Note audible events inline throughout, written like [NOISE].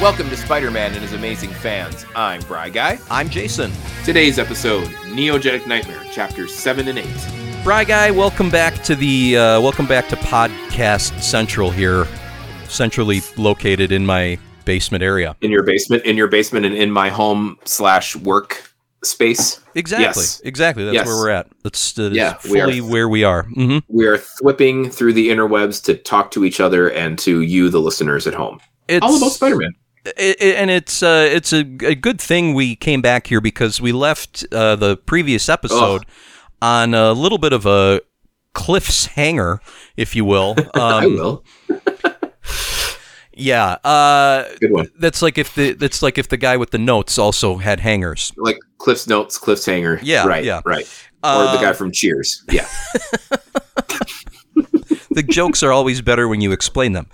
Welcome to Spider Man and his amazing fans. I'm Bry Guy. I'm Jason. Today's episode Neogenic Nightmare, chapters 7 and 8. Bry Guy, welcome back to the uh, welcome back to Podcast Central here, centrally located in my basement area. In your basement, in your basement, and in my home slash work space. Exactly, Yes. exactly. That's Yes. where we're at. That's, uh, Yeah, we are- fully where we are. Mm-hmm. We are thwipping through the interwebs to talk to each other and to you, the listeners at home. It's All about Spider Man. It, it- and it's uh, it's a, a good thing we came back here because we left uh, the previous episode on a little bit of a cliff's hanger, if you will. [LAUGHS] Um, I will. [LAUGHS] Yeah, uh, Good one. that's like if the that's like if the guy with the notes also had hangers. Like Cliff's Notes, Cliff's Hanger. Yeah, Right. yeah. Right. Or the guy from Cheers. Yeah. [LAUGHS] the jokes are always better when you explain them.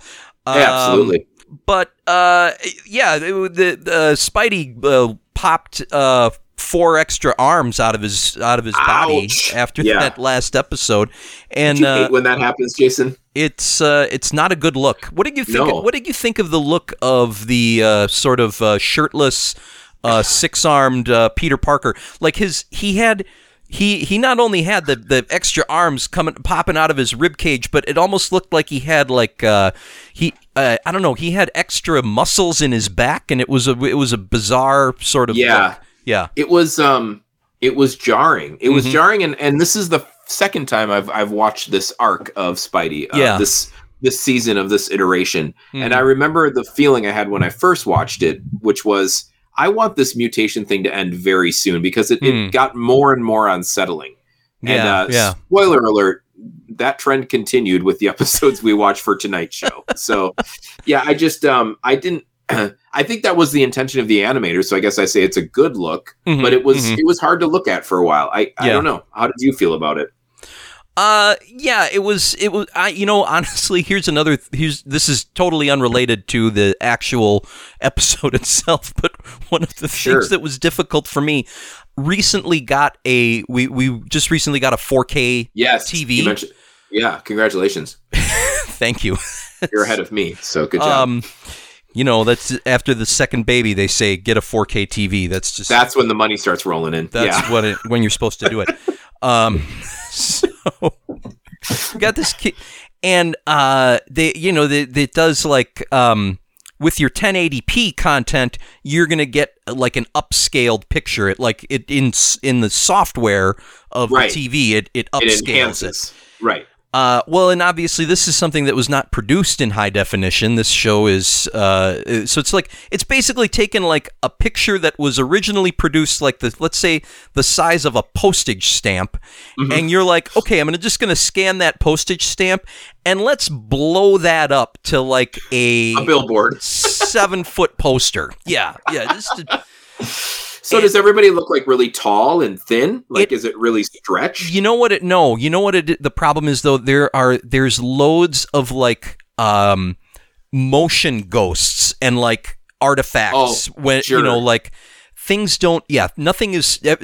Um, Yeah, absolutely. But uh, yeah, the the, Spidey uh, popped uh, four extra arms out of his out of his body after Yeah. that last episode, and uh, when that happens, Jason? it's uh, it's not a good look. What did you think? No. What did you think of the look of the uh, sort of uh, shirtless, uh, six-armed uh, Peter Parker? Like his, he had. He, he not only had the, the extra arms coming popping out of his rib cage, but it almost looked like he had like uh, he uh, I don't know he had extra muscles in his back, and it was a it was a bizarre sort of Yeah. look. yeah it was um it was jarring it was Mhm. jarring and and this is the second time i've i've watched this arc of spidey uh, Yeah. this this season of this iteration and Mhm. i remember the feeling i had when i first watched it which was i want this mutation thing to end very soon because it, Hmm. it got more and more unsettling and Yeah, uh yeah. spoiler alert that trend continued with the [LAUGHS] episodes we watched for tonight's show so yeah i just um i didn't [CLEARS THROAT] I think that was the intention of the animator, so I guess I say it's a good look Mhm, but it was mhm. it was hard to look at for a while. I I don't know. How did you feel about it? Uh, yeah, it was. It was. I, you know, honestly, [LAUGHS] here's another. Here's this is totally unrelated to the actual [LAUGHS] episode itself, but one of the Sure. things that was difficult for me recently got a. We we just recently got a 4K. Yes, TV. Yeah, congratulations. [LAUGHS] Thank you. You're ahead of me, so good job. Um, you know, that's after the second baby. They say get a 4K TV. That's just That's when the money starts rolling in. That's yeah, what it, when you're supposed to do it. [LAUGHS] Um, so [LAUGHS] got this kid, and uh, they, you know, it does like um, with your 1080p content, you're gonna get like an upscaled picture. It like it in in the software of Right. the TV, it it it upscales it. enhances. Right. Uh, well, and obviously this is something that was not produced in high definition. This show is uh, so it's like it's basically taken like a picture that was originally produced like the let's say the size of a postage stamp, Mm-hmm. and you're like, okay, I'm gonna just gonna scan that postage stamp and let's blow that up to like a, A billboard. seven foot poster. Yeah, yeah. Just to- [LAUGHS] So does everybody look like really tall and thin? Like, It- is it really stretched? You know what it no, you know what it the problem is though there are there's loads of like um motion ghosts and like artifacts Oh, when sure. you know like things don't yeah, nothing is eh,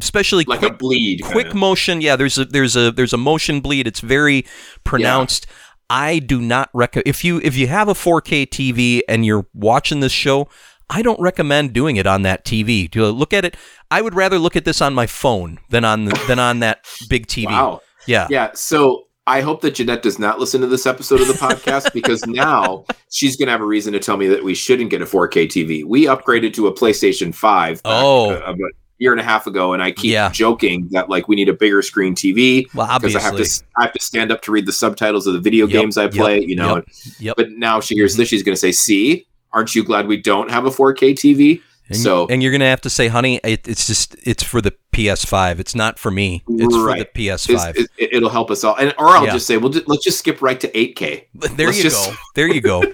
especially like quick a bleed. quick kinda. motion yeah there's a there's a there's a motion bleed it's very pronounced i do not recommend if you if you have a 4k tv and you're watching this show i don't recommend doing it on that tv to look at it i would rather look at this on my phone than on the, than on that big tv Wow. yeah Yeah. So I hope that Jeanette does not listen to this episode of the podcast [LAUGHS] because now she's going to have a reason to tell me that we shouldn't get a 4K TV. We upgraded to a PlayStation 5 Oh. uh, about a year and a half ago, and I keep Yeah. joking that like we need a bigger screen TV well because I have to I have to stand up to read the subtitles of the video Yep, games I yep, play. you know. yep, yep. But now she hears this, she's going to say, "See, aren't you glad we don't have a 4K TV?" and, so and you're gonna have to say honey it, it's just it's for the ps5 it's not for me it's Right. for the ps5 it, it'll help us all, and or I'll Yeah. just say, "Well, ju- let's just skip right to 8K. there let's you just- go there you go [LAUGHS]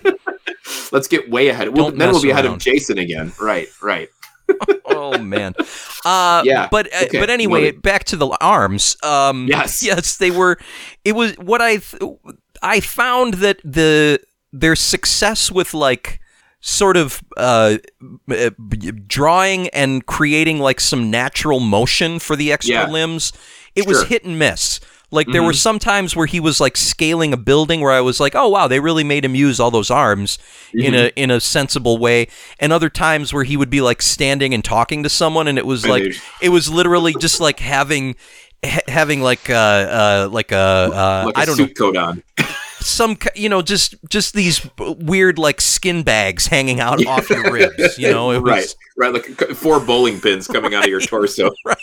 Let's get way ahead. Well, then we'll be ahead of. Jason again. Right, right. [LAUGHS] oh man. Uh, Yeah, But uh, okay, but anyway, noted. back to the arms. Um, Yes. [LAUGHS] Yes, they were. It was what I th- I found that the their success with like sort of uh, uh, drawing and creating like some natural motion for the extra Yeah. limbs. It was hit and miss. Like there were Mhm. some times where he was like scaling a building where I was like, "Oh wow, they really made him use all those arms in Mm-hmm. a in a sensible way." And other times where he would be like standing and talking to someone and it was like it was literally just like having ha- having like uh uh like a uh like a I don't know suit coat on. Some you know just just these weird like skin bags hanging out off your ribs, you know, it [LAUGHS] was right, right, like four bowling pins coming out of your [LAUGHS] torso. [LAUGHS] Right.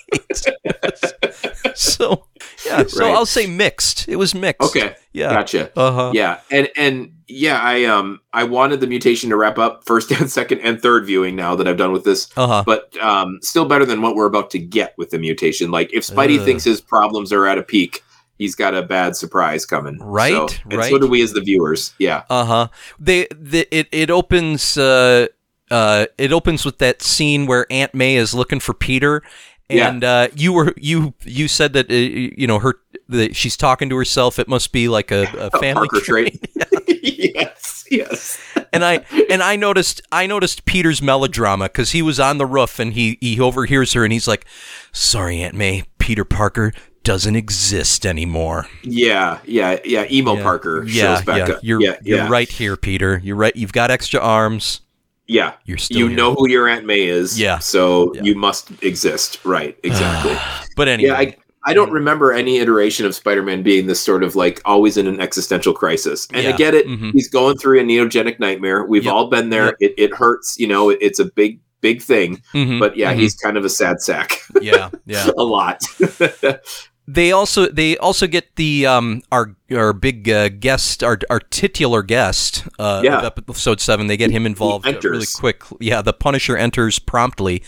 so yeah, so Right. I'll say mixed. It was mixed. Okay, Yeah. gotcha. Uh-huh. Yeah, and and yeah, I um I wanted the mutation to wrap up first and second and third viewing now that I've done with this, Uh-huh. but um still better than what we're about to get with the mutation. Like if Spidey Ugh. thinks his problems are at a peak, he's got a bad surprise coming. Right, So, and right. so do we as the viewers. Yeah. Uh-huh. They the it it opens uh uh it opens with that scene where Aunt May is looking for Peter Yeah. and uh you were you you said that uh, you know her that she's talking to herself it must be like a, a [LAUGHS] family trait. trait. [LAUGHS] [LAUGHS] yes, yes. and I and I noticed I noticed Peter's melodrama because he was on the roof and he he overhears her and he's like, "Sorry, Aunt May, Peter Parker doesn't exist anymore." Yeah, yeah, yeah. Emo Yeah. Parker yeah, shows back yeah. up. You're yeah, you're yeah. right here, Peter. You're right. You've got extra arms. Yeah, You're still you here. know who your Aunt May is. Yeah. so you must exist. Right, [SIGHS] exactly. But anyway, Yeah, I, I don't remember any iteration of Spider-Man being this sort of like always in an existential crisis. And Yeah. I get it. Mhm. He's going through a neogenic nightmare. We've Yep. all been there. Yep. It, it hurts. You know, it- it's a big, big thing. Mhm, But yeah, mhm. he's kind of a sad sack. yeah, yeah. [LAUGHS] a lot. [LAUGHS] They also they also get the um our our big uh, guest our our titular guest uh Yeah. of episode seven. They get him involved really quick. Yeah, the Punisher enters promptly.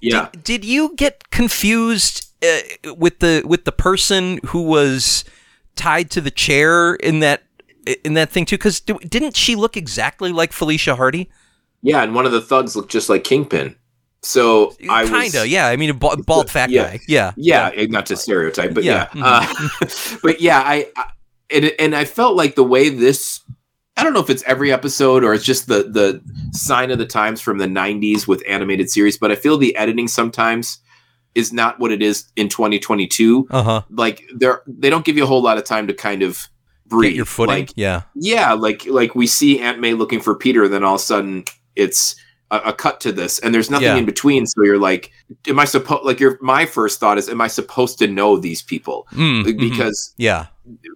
yeah. Did, did you get confused uh, with the with the person who was tied to the chair in that in that thing too? Because didn't she look exactly like Felicia Hardy? Yeah. And one of the thugs looked just like Kingpin. So I Kinda, yeah. I mean, a bald, bald fat Yeah. guy. Yeah, yeah, eh, not to stereotype, but Yeah. yeah. Uh, [LAUGHS] but yeah, I, I and and I felt like the way this. I don't know if it's every episode or it's just the the sign of the times from the '90s with animated series, but I feel the editing sometimes is not what it is in 2022. Uh huh. Like they're they don't give you a whole lot of time to kind of breathe. Get your footing. Like, yeah. yeah, like like we see Aunt May looking for Peter, then all of a sudden it's a, a cut to this, and there's nothing Yeah. in between. So you're like, am I supposed? Like your my first thought is, am I supposed to know these people? Mm, mhm. Because yeah.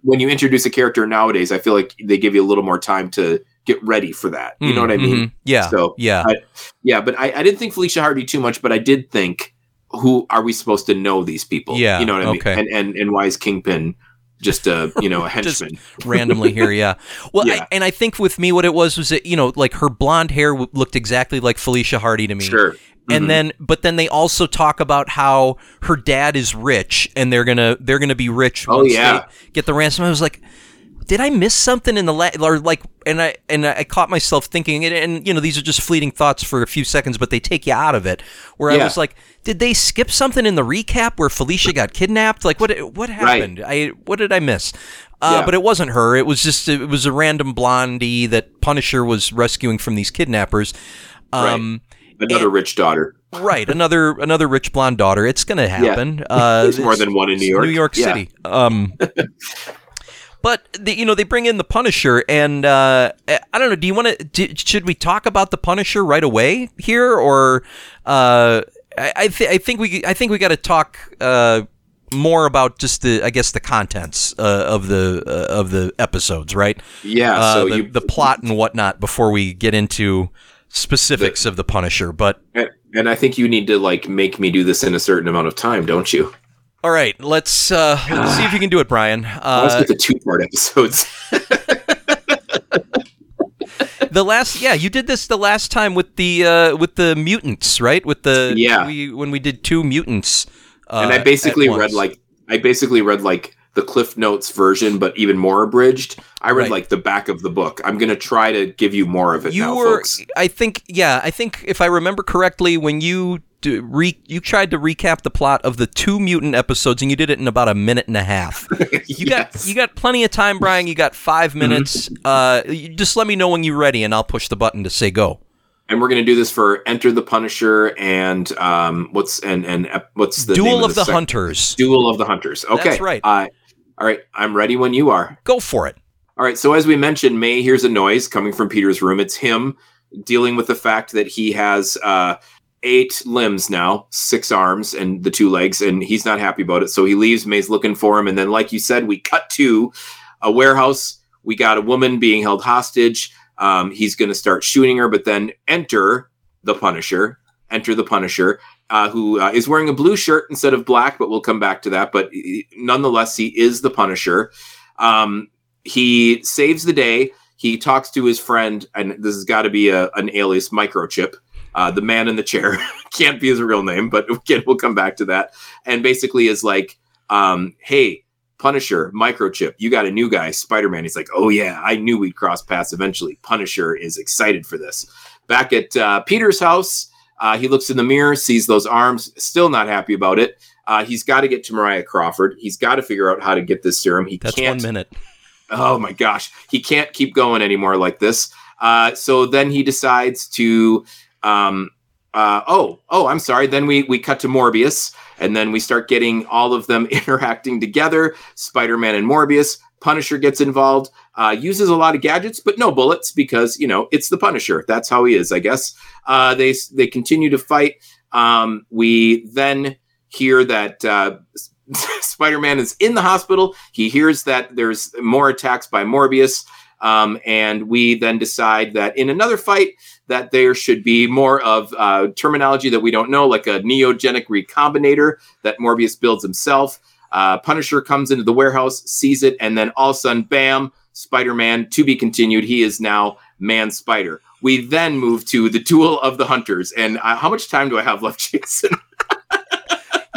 when you introduce a character nowadays, I feel like they give you a little more time to get ready for that. You know what I mean? Mhm. Yeah. So yeah. yeah, but I, I didn't think Felicia Hardy too much, but I did think, who are we supposed to know these people? Yeah, you know what I okay. mean. And and and why is Kingpin just a you know a [LAUGHS] henchman? randomly here, yeah. [LAUGHS] Well, Yeah. I, and I think with me, what it was was that you know, like her blonde hair w- looked exactly like Felicia Hardy to me. Sure. And Mhm. then, but then they also talk about how her dad is rich, and they're gonna they're gonna be rich Oh, yeah. they get the ransom. I was like, did I miss something in the la- or like? And I and I caught myself thinking, and, and you know, these are just fleeting thoughts for a few seconds, but they take you out of it. Where I was like, did they skip something in the recap where Felicia got kidnapped? Like, what what happened? I what did I miss? Uh, Yeah. But it wasn't her. It was just it was a random blondie that Punisher was rescuing from these kidnappers. Um, another rich daughter. Right, another another rich blonde daughter. It's going to happen. [LAUGHS] Uh, There's more than one in New York. New York Yeah. City. Um, [LAUGHS] but the, you know they bring in the Punisher, and uh, I don't know. Do you want to? Should we talk about the Punisher right away here, or uh, I th- I think we I think we got to talk. Uh, more about just the, I guess, the contents uh, of the uh, of the episodes, right? Yeah. Uh, so the, you the plot and whatnot before we get into specifics of the Punisher. But and, and I think you need to like make me do this in a certain amount of time, don't you? All right, let's uh, let's see if you can do it, Brian. Let's Uh, get the two part episodes. [LAUGHS] [LAUGHS] the last, yeah, you did this the last time with the uh, with the mutants, right? With the Yeah. we, when we did two mutants, uh, and I basically read like I basically read like the Cliff Notes version, but even more abridged. I read Right. like the back of the book. I'm gonna try to give you more of it you now, were. folks. I think, yeah, I think if I remember correctly, when you d- re- you tried to recap the plot of the two mutant episodes, and you did it in about a minute and a half. [LAUGHS] You got you got plenty of time, Brian. You got 5 minutes. Uh, just let me know when you're ready, and I'll push the button to say go. and we're gonna do this for Enter the Punisher and um what's and and ep- what's the Duel name of the Hunters. Duel of the Hunters. Okay, That's right. Uh, All right, I'm ready when you are. Go for it. All right, so as we mentioned, May hears a noise coming from Peter's room. It's him dealing with the fact that he has uh, eight limbs now, six arms and the two legs, and he's not happy about it. So he leaves. May's looking for him, and then, like you said, we cut to a warehouse. We got a woman being held hostage. Um, he's going to start shooting her, but then enter the Punisher. Enter the Punisher, uh, who uh, is wearing a blue shirt instead of black, but we'll come back to that. But nonetheless, he is the Punisher. Um, he saves the day. He talks to his friend, and this has got to be a, an alias microchip. Uh, the man in the chair [LAUGHS] can't be his real name, but [LAUGHS] again, we'll come back to that. And basically, is like, um, "Hey, Punisher, microchip, you got a new guy, Spider Man." He's like, "Oh yeah, I knew we'd cross paths eventually." Punisher is excited for this. Back at uh, Peter's house, uh, he looks in the mirror, sees those arms, still not happy about it. Uh, he's got to get to Mariah Crawford. He's got to figure out how to get this serum. He That's can't one minute. oh my gosh, he can't keep going anymore like this. Uh, so then he decides to, um, uh, oh, oh, I'm sorry. Then we we cut to Morbius, and then we start getting all of them [LAUGHS] interacting together. Spider-Man and Morbius. Punisher gets involved. Uh, uses a lot of gadgets, but no bullets because you know it's the Punisher. That's how he is, I guess. Uh, they they continue to fight. Um, we then hear that uh, [LAUGHS] Spider-Man is in the hospital. He hears that there's more attacks by Morbius, um, and we then decide that in another fight that there should be more of uh, terminology that we don't know, like a neogenic recombinator that Morbius builds himself. Uh, Punisher comes into the warehouse, sees it, and then all of a sudden, bam! Spider-Man to be continued. He is now Man Spider. We then move to the Duel of the Hunters, and uh, how much time do I have left, [LAUGHS] Jason?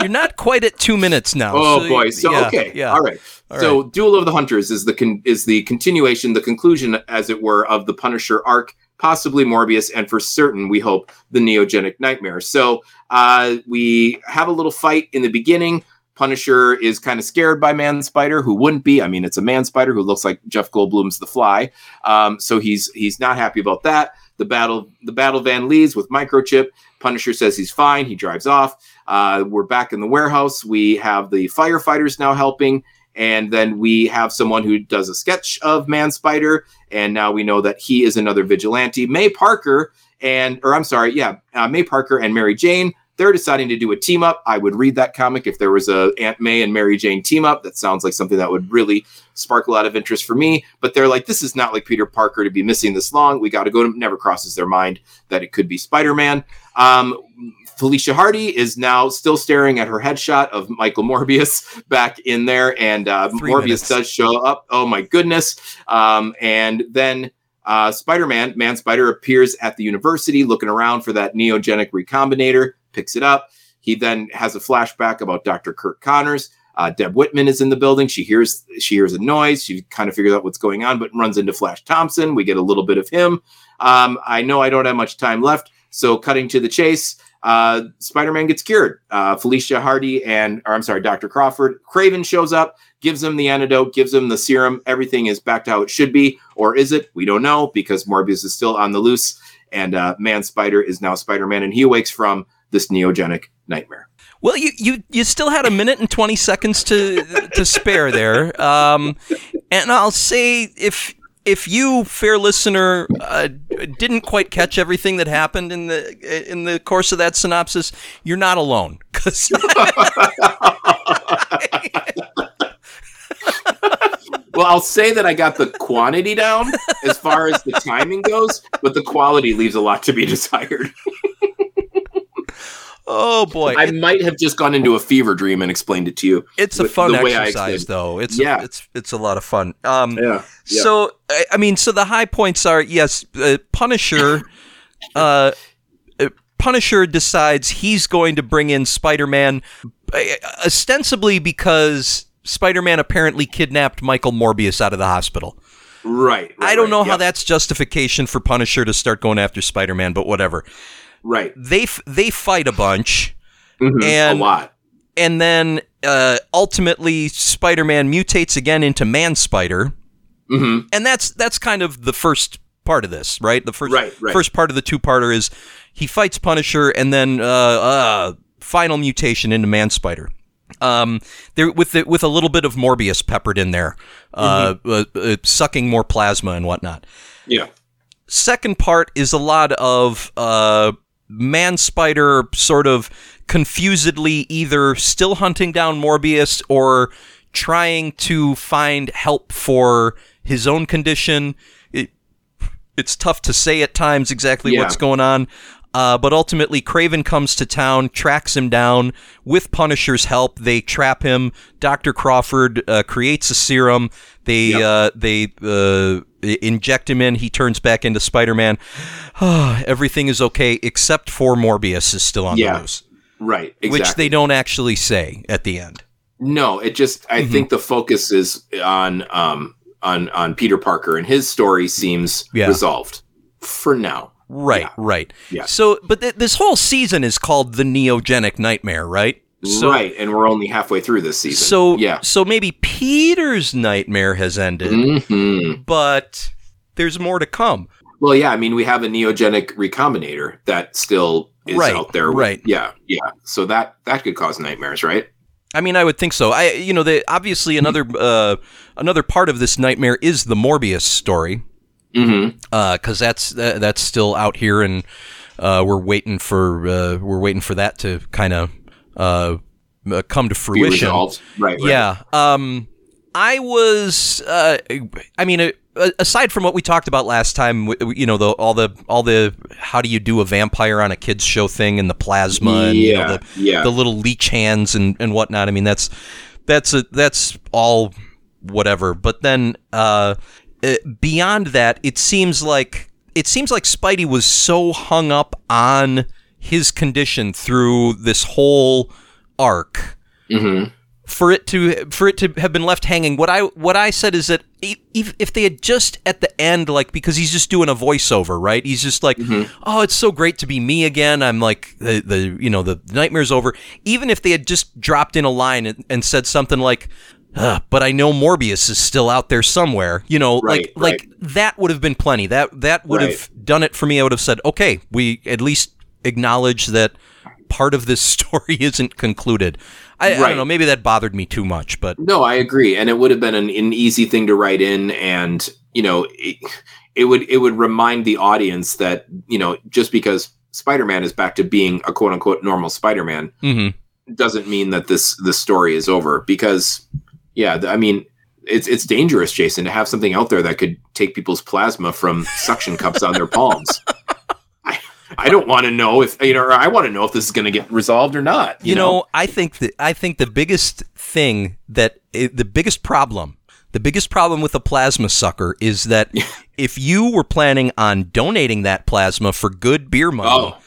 You're not quite at two minutes now. Oh so boy! So yeah, okay, yeah. all right. All so, Duel of the Hunters is the con- is the continuation, the conclusion, as it were, of the Punisher arc, possibly Morbius, and for certain, we hope the Neogenic Nightmare. So, uh, we have a little fight in the beginning. Punisher is kind of scared by Man Spider, who wouldn't be. I mean, it's a Man Spider who looks like Jeff Goldblum's The Fly. Um, so he's he's not happy about that. The battle the battle van leads with Microchip. Punisher says he's fine. He drives off. Uh, we're back in the warehouse. We have the firefighters now helping, and then we have someone who does a sketch of Man Spider, and now we know that he is another vigilante. May Parker and, or I'm sorry, yeah, uh, May Parker and Mary Jane. They're deciding to do a team up. I would read that comic if there was a Aunt May and Mary Jane team up. That sounds like something that would really spark a lot of interest for me. But they're like, this is not like Peter Parker to be missing this long. We got to go to. Never crosses their mind that it could be Spider Man. Um, Felicia Hardy is now still staring at her headshot of Michael Morbius [LAUGHS] back in there, and uh, Morbius minutes. does show up. Oh my goodness! Um, and then uh, Spider-Man, Man Spider, appears at the university, looking around for that neogenic recombinator. Picks it up. He then has a flashback about Dr. Curt Connors. Uh, Deb Whitman is in the building. She hears she hears a noise. She kind of figures out what's going on, but runs into Flash Thompson. We get a little bit of him. Um, I know I don't have much time left, so cutting to the chase. Uh, Spider-Man gets cured. Uh, Felicia Hardy and, or I'm sorry, Dr. Crawford. Kraven shows up, gives him the antidote, gives him the serum. Everything is back to how it should be, or is it? We don't know because Morbius is still on the loose, and uh, Man Spider is now Spider-Man, and he awakes from this neogenic nightmare. Well, you, you you still had a minute and twenty seconds to to spare there, um, and I'll say if if you, fair listener, uh, didn't quite catch everything that happened in the in the course of that synopsis, you're not alone. [LAUGHS] 'Cause- [LAUGHS] Well, I'll say that I got the quantity down as far as the timing goes, but the quality leaves a lot to be desired. [LAUGHS] oh boy, I might have just gone into a fever dream and explained it to you. it's a fun the way I exercise, though. It's Yeah. it's it's a lot of fun. Um, Yeah. So I I mean, so the high points are yes, uh, Punisher. [LAUGHS] uh, uh, Punisher decides he's going to bring in Spider-Man, uh, ostensibly because Spider-Man apparently kidnapped Michael Morbius out of the hospital. Right. right, I don't right. know how Yep. that's justification for Punisher to start going after Spider-Man, but whatever. Right. They f- they fight a bunch, Mhm. And- a lot. and then uh, ultimately Spider-Man mutates again into Man Spider. hmm and that's that's kind of the first part of this, right? The first Right, right. first part of the two parter is he fights Punisher, and then uh, uh, final mutation into Man Spider. Um, there with the, with a little bit of Morbius peppered in there, uh, uh, uh, sucking more plasma and whatnot. Yeah. Second part is a lot of uh, man spider sort of confusedly either still hunting down Morbius or trying to find help for his own condition. It, it's tough to say at times exactly Yeah. what's going on. Uh, but ultimately, Kraven comes to town, tracks him down. With Punisher's help, they trap him. Doctor Crawford uh, creates a serum. They Yep. uh, they uh, inject him in. He turns back into Spider-Man. [SIGHS] Everything is okay except for Morbius is still on Yeah, the loose, Right. Exactly. which they don't actually say at the end. No, it just I Mhm. think the focus is on um on on Peter Parker and his story seems Yeah. resolved for now. Right, Yeah. right. Yeah. So, but th- this whole season is called the Neogenic Nightmare, right? So, right, and we're only halfway through this season. So, yeah. So maybe Peter's nightmare has ended, hmm but there's more to come. Well, yeah, I mean we have a neogenic recombinator that still is Right, out there. right. Yeah, yeah. So that that could cause nightmares, right? I mean, I would think so. I, you know, the obviously another uh, another part of this nightmare is the Morbius story, Mm-hmm. because that's uh, that's still out here, and uh, we're waiting for uh, we're waiting for that to kind of uh, come to fruition. Right. right. Yeah. Um, I was. Uh, I mean, uh, aside from what we talked about last time, you know, the all the all the how do you do a vampire on a kids show thing and the plasma and you know, the yeah. the little leech hands and and whatnot. I mean, that's that's a, that's all whatever. But then uh, uh, beyond that, it seems like it seems like Spidey was so hung up on his condition through this whole arc Mm-hmm. for it to for it to have been left hanging. What I what I said is that if, if they had just at the end, like because he's just doing a voiceover, right? He's just like, oh, it's so great to be me again. I'm like the the you know the nightmare's over. Even if they had just dropped in a line and, and said something like. "Ugh, but I know Morbius is still out there somewhere. You know, Right, like like that would have been plenty. That that would Right. have done it for me. I would have said, okay, we at least acknowledge that part of this [LAUGHS] story isn't concluded. I, I don't know. Maybe that bothered me too much, but No, I agree, and it would have been an, an easy thing to write in, and you know, it, it would it would remind the audience that you know just because Spider-Man is back to being a quote unquote normal Spider-Man mhm. doesn't mean that this this story is over. Because yeah, I mean, it's it's dangerous, Jason, to have something out there that could take people's plasma from suction cups on their palms. [LAUGHS] I, don't want to know if you know. Or I want to know if this is going to get resolved or not. you, know, I think that I think the biggest thing that the biggest problem, the biggest problem with the plasma sucker is that [LAUGHS] if you were planning on donating that plasma for good beer money, Oh,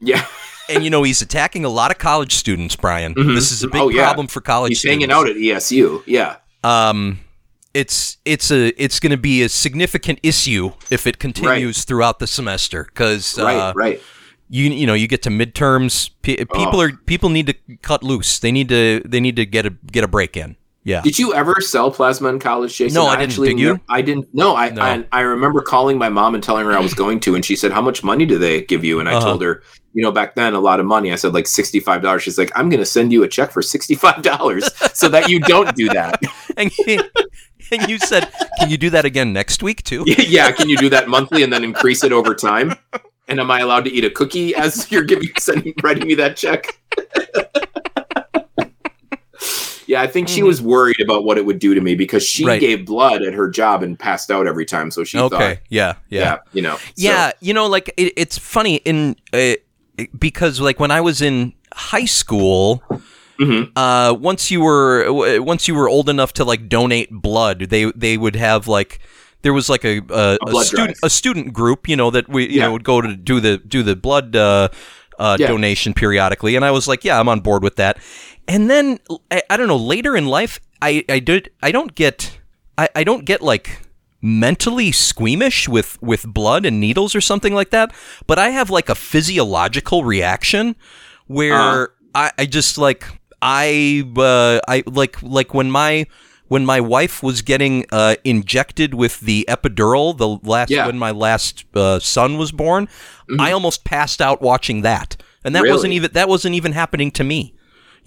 yeah. [LAUGHS] and you know he's attacking a lot of college students, Brian. This is a big Oh, yeah. problem for college He's students. hanging out at ESU. Yeah. um, it's it's a it's going to be a significant issue if it continues throughout the semester because Right. uh, right. you you know you get to midterms pe- people Oh. are people need to cut loose they need to they need to get a get a break in yeah Did you ever sell plasma in college, Jason? No, I didn't. Actually, Did you? I didn't. No, I, No. I I remember calling my mom and telling her I was going to, and she said, "How much money do they give you?" And I Uh-huh. told her, you know, back then a lot of money. I said like sixty five dollars. She's like, "I'm going to send you a check for sixty five dollars so that you don't do that." [LAUGHS] and, and you said can you do that again next week too [LAUGHS] yeah, can you do that monthly and then increase it over time? And am I allowed to eat a cookie as you're giving sending writing me that check? [LAUGHS] yeah, I think she was worried about what it would do to me because she Mm-hmm. Right. gave blood at her job and passed out every time. So she okay thought, yeah yeah yeah, you know, so- yeah you know like it, it's funny in uh, because like when i was in high school Mhm. uh, once you were once you were old enough to like donate blood, they they would have like there was like a a, a, blood student a student group, you know, that we you Yeah. know would go to do the do the blood uh, uh, Yeah. donation periodically, and I was like, yeah, I'm on board with that. And then I, I don't know later in life, I I did I don't get I, I don't get like mentally squeamish with with blood and needles or something like that but i have like a physiological reaction where Uh-huh. I, I just like i uh, i like like when my when my wife was getting uh, injected with the epidural the last Yeah. when my last uh, son was born i almost passed out watching that and that wasn't even that wasn't even happening to me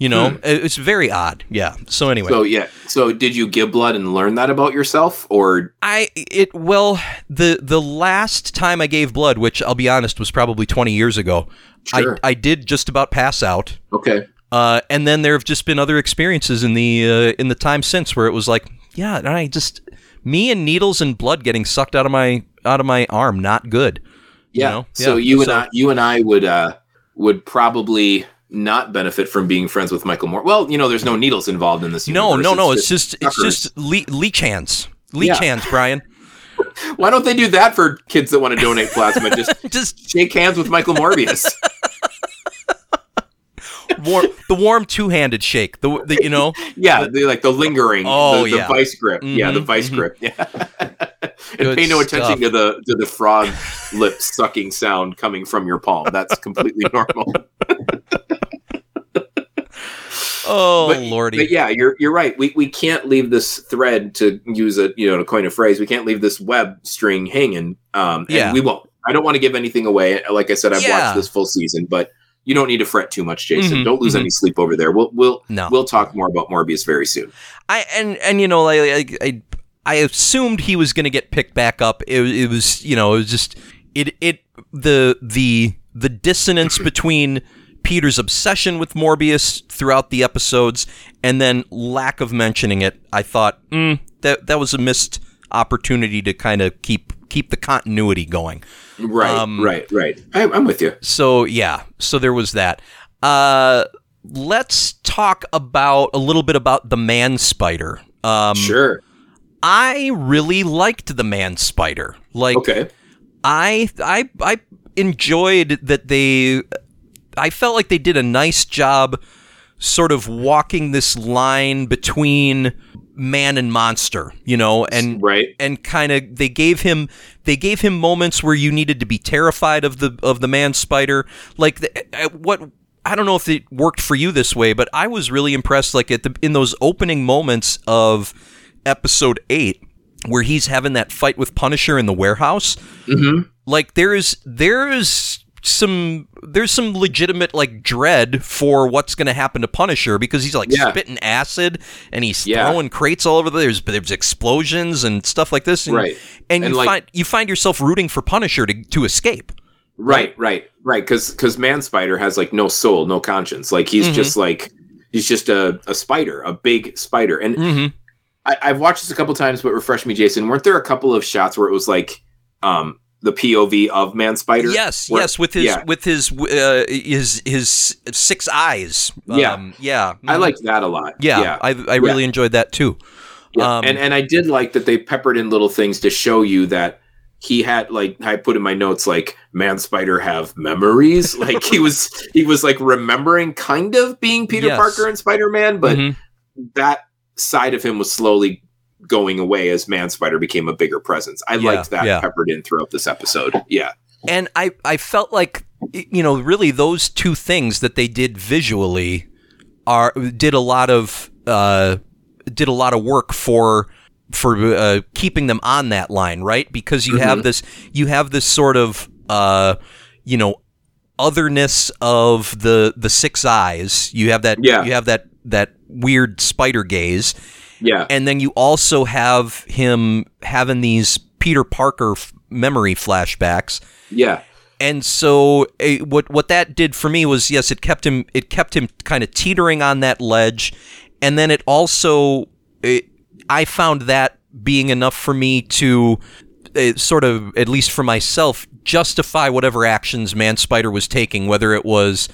You know, it's very odd. Yeah. So anyway, So yeah. So did you give blood and learn that about yourself, or I it well the the last time I gave blood, which I'll be honest was probably 20 years ago, Sure. I I did just about pass out. okay? Uh, and then there have just been other experiences in the uh, in the time since where it was like, yeah, and I just me and needles and blood getting sucked out of my out of my arm, not good. You Yeah. know? So Yeah. you and So- I, you and I would uh would probably not benefit from being friends with Michael Moore. Well, you know, there's no needles involved in this. No, universe. no, no. It's just it's just le- leech hands, leech Yeah. hands, Brian. [LAUGHS] [LAUGHS] Why don't they do that for kids that want to donate plasma? Just [LAUGHS] just shake hands with Michael Morbius. Warm, the warm two handed shake. The, the you know [LAUGHS] Yeah, the, like the lingering, Oh, the, the yeah. vice grip. Yeah, the Mhm, vice mhm. grip. Yeah. [LAUGHS] and Good pay no stuff. attention to the to the frog lip sucking sound coming from your palm. That's completely [LAUGHS] normal. oh but, lordy. But yeah, you're you're right. We we can't leave this thread to use a you know to coin a phrase. We can't leave this web string hanging. Um, and Yeah. we won't. I don't want to give anything away. Like I said, I've Yeah. watched this full season, but you don't need to fret too much, Jason. Mhm, Don't lose mhm. any sleep over there. We'll we'll no. we'll talk more about Morbius very soon. I and and you know like I I, I assumed he was going to get picked back up. It, it was you know it was just it it the the the dissonance [CLEARS THROAT] between Peter's obsession with Morbius throughout the episodes and then lack of mentioning it. I thought mm, that that was a missed opportunity to kind of keep keep the continuity going. Right, Um, right, right. I, I'm with you. So yeah, so there was that. Uh, let's talk about a little bit about the man spider. Um, sure. I really liked the man spider. Like Okay. I I I enjoyed that they I felt like they did a nice job sort of walking this line between man and monster, you know, and Right. and kind of they gave him they gave him moments where you needed to be terrified of the of the man spider like the, what I don't know if it worked for you this way but I was really impressed like at the in those opening moments of episode 8 where he's having that fight with Punisher in the warehouse Mm-hmm. like there's there's some there's some legitimate like dread for what's going to happen to Punisher because he's like Yeah. spitting acid and he's Yeah. throwing crates all over the there's there's explosions and stuff like this and, Right. and, And, you like- find you find yourself rooting for Punisher to to escape Right, right, right. Because because Man Spider has like no soul, no conscience. Like he's Mhm. just like he's just a, a spider, a big spider. And mm-hmm. I, I've watched this a couple times, but refresh me, Jason. Weren't there a couple of shots where it was like um the POV of Man Spider? yes Where- yes with his yeah. with his uh, his his six eyes Yeah. um, yeah I mhm. liked that a lot. yeah, yeah. I I really enjoyed that too Yeah. Um, and and I did like that they peppered in little things to show you that he had like I put in my notes like man spider have memories [LAUGHS] like he was he was like remembering kind of being Peter Yes. Parker and Spider Man but Mhm. that side of him was slowly going away as man spider became a bigger presence. I Yeah, liked that yeah. peppered in throughout this episode. Yeah. And I I felt like you know really those two things that they did visually are did a lot of uh, did a lot of work for for uh, keeping them on that line right? Because you have this you have this sort of uh, you know otherness of the the six eyes. You have that Yeah. you have that that weird spider gaze yeah. And then you also have him having these Peter Parker f- memory flashbacks. Yeah. And so eh, what what that did for me was yes it kept him it kept him kind of teetering on that ledge. And then it also it, I found that being enough for me to uh, sort of at least for myself justify whatever actions Man Spider was taking whether it was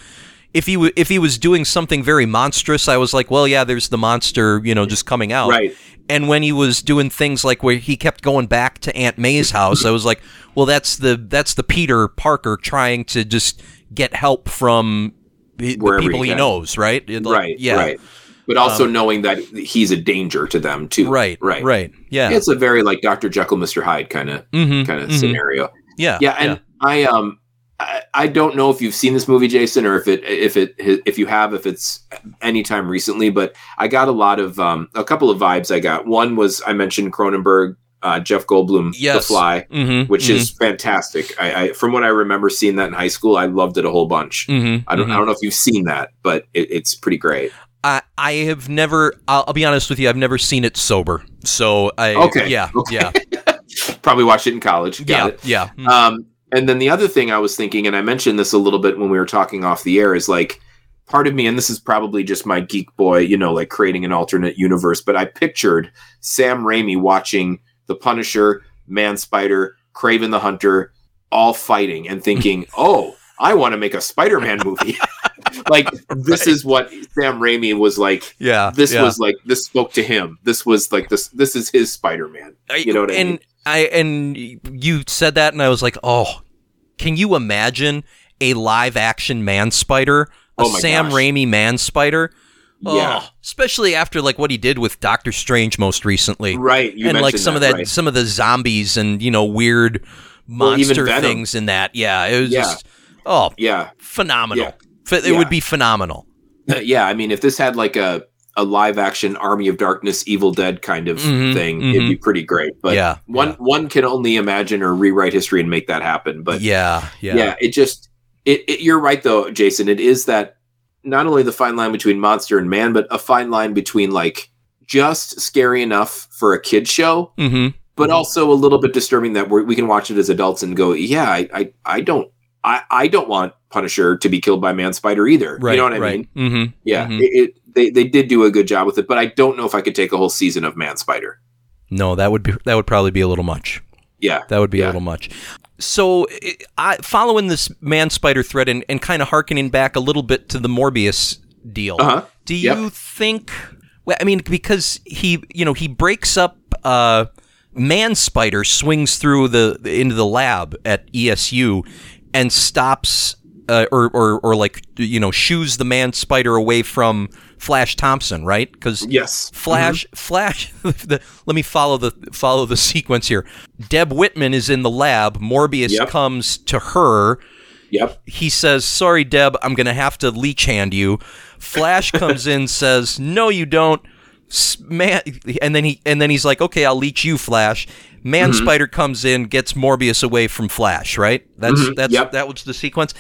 if he w- if he was doing something very monstrous I was like well yeah there's the monster you know just coming out. Right. And when he was doing things like where he kept going back to Aunt May's house, I was like, well, that's the that's the Peter Parker trying to just get help from the Wherever people he he, knows, right? Like, right yeah, right. But also knowing that he's a danger to them too. Right, right. right, yeah, it's a very like Dr. Jekyll Mr. Hyde kind of mm-hmm, kind of mhm. scenario. Yeah, yeah and i um I, I don't know if you've seen this movie jason or if it if it if you have if it's anytime recently but i got a lot of um a couple of vibes i got one was i mentioned cronenberg uh, Jeff Goldblum, The Fly, Mm-hmm. which is fantastic. I, I from what I remember seeing that in high school, I loved it a whole bunch. Mm-hmm. I don't I don't know if you've seen that, but it, it's pretty great. I, I have never. I'll, I'll be honest with you. I've never seen it sober. So I. Okay, Yeah. okay. Yeah. [LAUGHS] Probably watched it in college. Got yeah. it. Yeah. Mm. Um, and then the other thing I was thinking, and I mentioned this a little bit when we were talking off the air, is like part of me, and this is probably just my geek boy, you know, like creating an alternate universe, but I pictured Sam Raimi watching The Punisher, Man Spider, Kraven the Hunter, all fighting and thinking, [LAUGHS] oh, I want to make a Spider Man movie. [LAUGHS] like, this Right. is what Sam Raimi was like. yeah. This yeah. was like, this spoke to him. This was like, this, this is his Spider Man. You know what I mean? I and you said that, and I was like, oh, can you imagine a live action Man Spider, a Oh Sam gosh. Raimi Man Spider? Oh, yeah. Oh, especially after like what he did with Doctor Strange most recently, Right. You and like some of that, right. some of the zombies and you know weird monster Venom. things in that. Yeah, it was Yeah. just oh Yeah. phenomenal. Yeah. It Yeah. would be phenomenal. [LAUGHS] Yeah, I mean, if this had like a a live action Army of Darkness, Evil Dead kind of Mhm, thing, mhm. it'd be pretty great. But Yeah, one yeah. one can only imagine or rewrite history and make that happen. But yeah, yeah, yeah, it just it, it. You're right though, Jason. It is that not only the fine line between monster and man, but a fine line between like just scary enough for a kid show, hmm but also a little bit disturbing that we're, we can watch it as adults and go, yeah, I I, I don't. I, I don't want Punisher to be killed by Man Spider either. Right, you know what I right. mean? hmm Yeah, Mhm. it, it they they did do a good job with it, but I don't know if I could take a whole season of Man Spider. No, that would be that would probably be a little much. Yeah, That would be a little much. So, I- I, following this man spider thread and, and kind of harkening back a little bit to the Morbius deal, uh huh. do you Yep. think? Well, I mean, because he, you know, he breaks up. Uh, man spider swings through the into the lab at ESU and stops, uh, or or or like you know, shoos the man spider away from Flash Thompson, right? Because Yes, Flash, Flash. [LAUGHS] The, let me follow the follow the sequence here. Deb Whitman is in the lab. Morbius Yep. comes to her. Yep. He says, "Sorry, Deb, I'm gonna have to leech hand you." Flash [LAUGHS] comes in, says, "No, you don't." Man, and then he and then he's like, "Okay, I'll leech you, Flash." Man Mm-hmm. Spider comes in, gets Morbius away from Flash. Right? That's Mhm. that's Yep. that was the sequence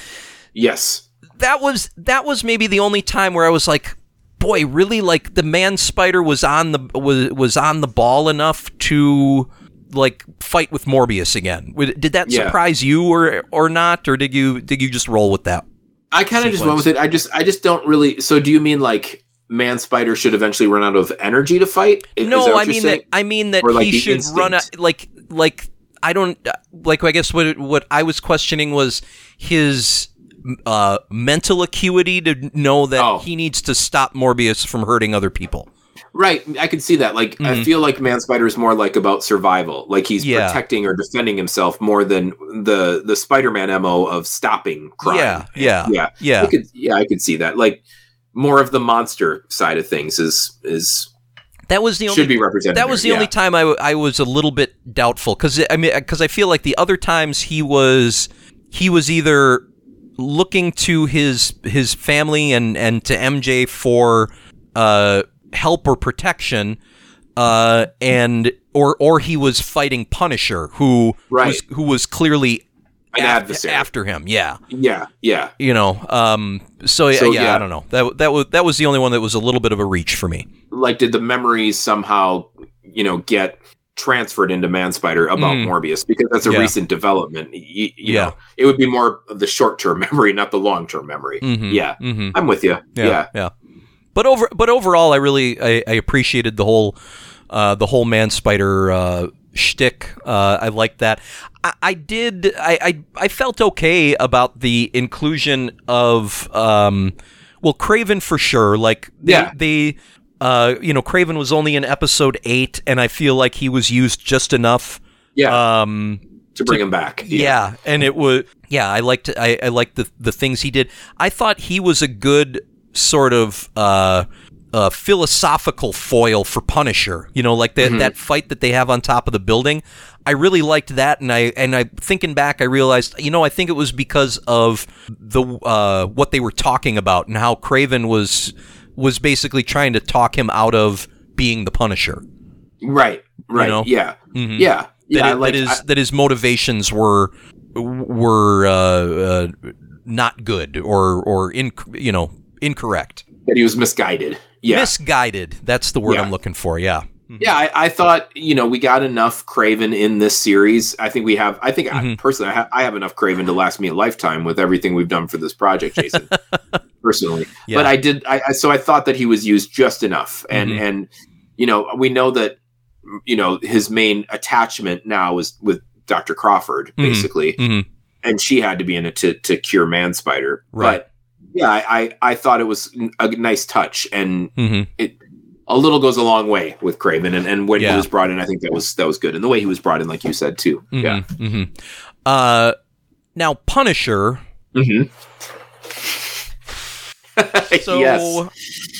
Yes. that was that was maybe the only time where I was like, boy, really like the man spider was on the was was on the ball enough to like fight with Morbius again. Did that Yeah. surprise you or or not, or did you did you just roll with that? I kind of just went with it. I just I just don't really. So do you mean like Man Spider should eventually run out of energy to fight? Is- is no, what I mean saying? that I mean that like, he should run a, instinct? like like I don't like I guess what what I was questioning was his uh, mental acuity to know that Oh. he needs to stop Morbius from hurting other people. Right, I can see that. Like, I Mhm. feel like Man Spider is more like about survival. Like he's Yeah. protecting or defending himself more than the the Spider Man mo of stopping crime. Yeah, yeah, yeah, yeah. I could, yeah, I could see that. Like more of the monster side of things is is That was the only should be represented. That was the there, only yeah. time I, w- I was a little bit doubtful because I mean because I feel like the other times he was he was either looking to his his family and and to MJ for uh, help or protection, uh, and or or he was fighting Punisher who Right. was who was clearly An af- adversary. after him. Yeah, Yeah, yeah. you know. Um. So, So, yeah, yeah. I don't know. That that was that was the only one that was a little bit of a reach for me. Like, did the memories somehow, you know, get transferred into Man Spider about Mm. Morbius? Because that's a Yeah. recent development. You Yeah. know, it would be more of the short term [LAUGHS] memory, not the long term memory. Mhm, Yeah, mhm. I'm with you. Yeah. yeah. But over, but overall, I really I, I appreciated the whole, uh, the whole man spider uh, shtick. Uh, I liked that. I, I did. I, I I felt okay about the inclusion of, um, well, Kraven for sure. Like they, Yeah. they, uh, you know, Kraven was only in episode eight, and I feel like he was used just enough. Yeah, Um, to bring him back. yeah. and it was yeah. I liked I, I liked the the things he did. I thought he was a good sort of uh, uh, philosophical foil for Punisher. You know, like that Mm-hmm. that fight that they have on top of the building. I really liked that, and I and I thinking back, I realized you know I think it was because of the uh, what they were talking about and how Kraven was was basically trying to talk him out of being the Punisher. Right. right. know? Yeah, Mhm. yeah, That, yeah. it- like that his I- that his motivations were were uh, uh, not good or or in you know incorrect, that he was misguided. Yeah, misguided. That's the word Yeah. I'm looking for. Yeah. Yeah, I, I thought you know we got enough Kraven in this series. I think we have. I think I, Mhm. personally, I, ha- I have enough Kraven to last me a lifetime with everything we've done for this project, Jason. [LAUGHS] personally, Yeah. but I did. I, I so I thought that he was used just enough, and Mhm. and you know we know that you know his main attachment now is with Doctor Crawford, Mhm. basically, Mhm. and she had to be in it to to cure Man Spider, Right. But yeah, I, I I thought it was a nice touch, and hmm it a little goes a long way with Kraven, and, and when Yeah. he was brought in, I think that was that was good, and the way he was brought in, like you said too. Yeah. hmm Uh, now Punisher. Mm-hmm. [LAUGHS] So yes.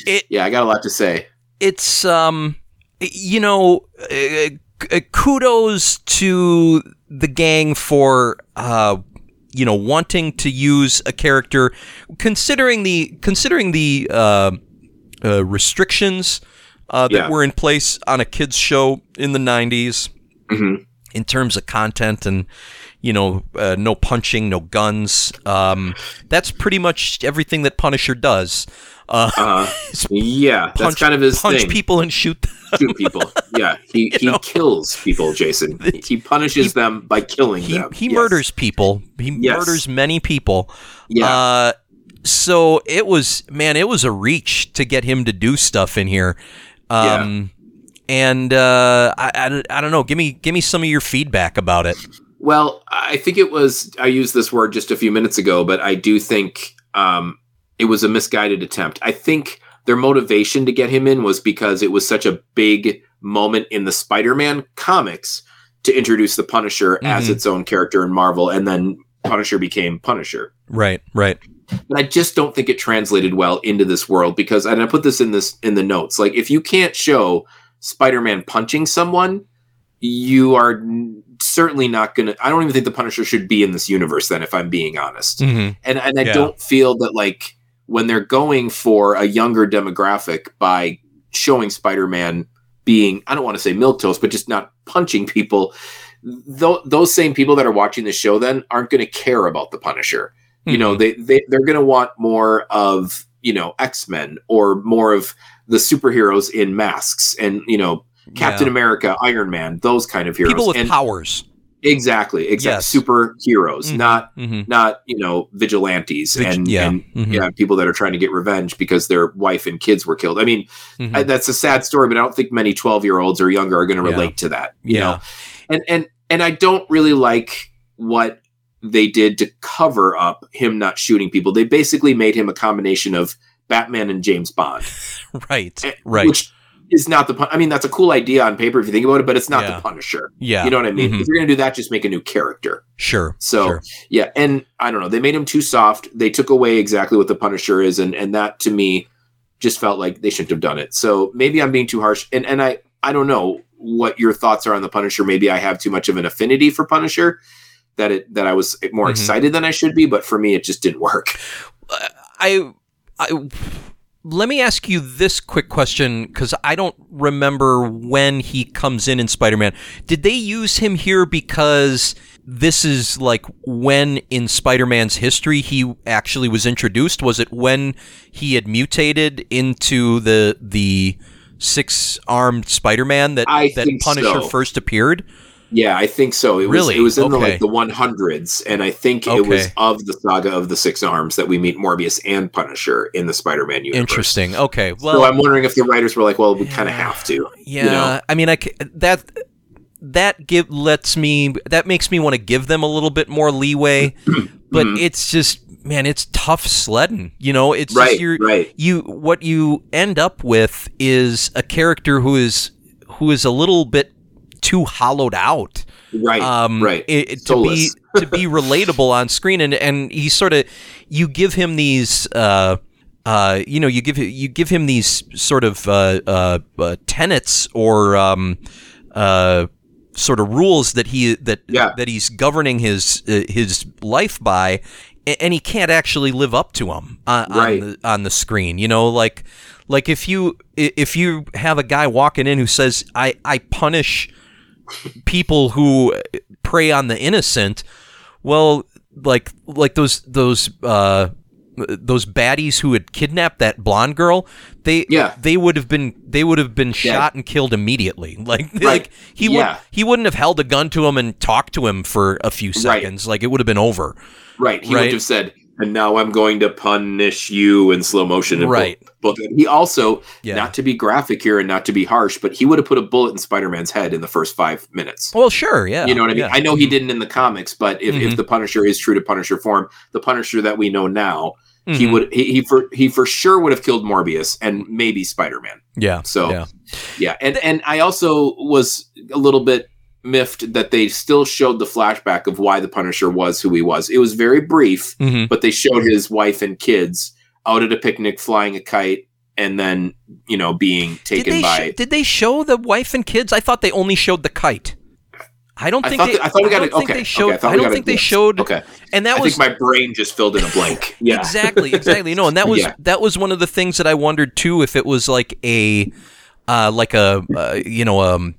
it Yeah, I got a lot to say. it's um you know uh, uh, kudos to the gang for uh you know wanting to use a character considering the considering the uh, uh restrictions uh, that Yeah. were in place on a kids show in the 90s hmm in terms of content and you know uh, no punching no guns um that's pretty much everything that punisher does uh Uh, [LAUGHS] yeah, that's punch, kind of his punch thing. people and shoot them. Shoot people. [LAUGHS] Yeah, he, he know? kills people. Jason. He, [LAUGHS] he punishes them by killing he, them. he Yes. murders people. He Yes. murders many people. Yeah. Uh, so it was man, it was a reach to get him to do stuff in here. Um, and uh, I, I, I don't know. Give me give me some of your feedback about it. Well, I think it was. I used this word just a few minutes ago, but I do think um, it was a misguided attempt. I think their motivation to get him in was because it was such a big moment in the Spider-Man comics to introduce the Punisher as Mhm. its own character in Marvel, and then Punisher became Punisher. Right, right. But I just don't think it translated well into this world because, and I put this in this in the notes. Like, if you can't show Spider-Man punching someone, you are certainly not going to. I don't even think the Punisher should be in this universe. Then, if I'm being honest, hmm and and I Yeah. don't feel that like when they're going for a younger demographic by showing Spider-Man being, I don't want to say milk toast, but just not punching people. Th- those same people that are watching the show then aren't going to care about the Punisher you know they, they they're going to want more of you know x-men or more of the superheroes in masks and you know captain Yeah. america iron man those kind of heroes people with and powers. exactly exactly Yes. superheroes Mhm. not hmm not you know vigilantes Vig- and yeah. and Mhm. yeah people that are trying to get revenge because their wife and kids were killed i mean Mhm. I, that's a sad story but i don't think many 12 year olds or younger are going to Yeah. relate to that you Yeah. know and and and i don't really like what they did to cover up him not shooting people they basically made him a combination of batman and james bond [LAUGHS] [LAUGHS] right, right. which is not the pun- i mean that's a cool idea on paper if you think about it but it's not Yeah. the punisher yeah, you know what i mean Mhm. if you're going to do that just make a new character Sure. so sure. yeah, and I don't know. They made him too soft. They took away exactly what the Punisher is, and and that to me just felt like they shouldn't have done it. So maybe I'm being too harsh, and and I I don't know what your thoughts are on the Punisher. Maybe I have too much of an affinity for Punisher that it that I was more Mhm. excited than I should be, but for me it just didn't work. I, I let me ask you this quick question because I don't remember when he comes in in Spider-Man. Did they use him here because this is like when in Spider-Man's history he actually was introduced? Was it when he had mutated into the the six-armed Spider-Man that I that Punisher so. first appeared? Yeah, I think so. It was Really? it was in the like the 100s, and I think it was of the saga of the Six Arms that we meet Morbius and Punisher in the Spider-Man universe. Interesting. Okay. Well, so I'm wondering if the writers were like, well, we kind of have to. Yeah, You know? I mean, I c- that that give lets me that makes me want to give them a little bit more leeway, [CLEARS THROAT] but Mhm. it's just man, it's tough sledding. You know, it's Right, just you're, right. you what you end up with is a character who is who is a little bit too hollowed out Right, um, right. it- it- to be to be [LAUGHS] relatable on screen, and and he sort of you give him these. Uh, uh, you know, you give you give him these sort of uh, uh, uh, tenets or um, uh, sort of rules that he that Yeah. that he's governing his uh, his life by, and he can't actually live up to them on, Right. on the on the screen. You know, like like if you if you have a guy walking in who says I I punish people who prey on the innocent. Well, like like those those uh, those baddies who had kidnapped that blonde girl, they Yeah. they would have been they would have been shot and killed immediately. [LAUGHS] Like like he Yeah. would he wouldn't have held a gun to him and talked to him for a few seconds. Like it would have been over. Right. He Right. would have said, and now I'm going to punish you in slow motion. And Right. But he also, Yeah. not to be graphic here and not to be harsh, but he would have put a bullet in Spider Man's head in the first five minutes. Well, sure, yeah. You know what I mean? yeah. I know he didn't in the comics, but if, if Mhm. the Punisher is true to Punisher form, the Punisher that we know now, he Mhm. would he, he for he for sure would have killed Morbius and maybe Spider Man. Yeah. So yeah. yeah, and and I also was a little bit miffed that they still showed the flashback of why the Punisher was who he was. It was very brief, hmm but they showed his wife and kids out at a picnic flying a kite and then, you know, being Did taken they by sh- did they show the wife and kids? I thought they only showed the kite. I don't I think thought, they. I thought we got don't it. think Okay, they showed. I, thought I don't think they showed. Okay, And that I was think my brain just filled in a blank. Yeah, exactly exactly no and that [LAUGHS] was Yeah. that was one of the things that i wondered too if it was like a uh like a uh, you know um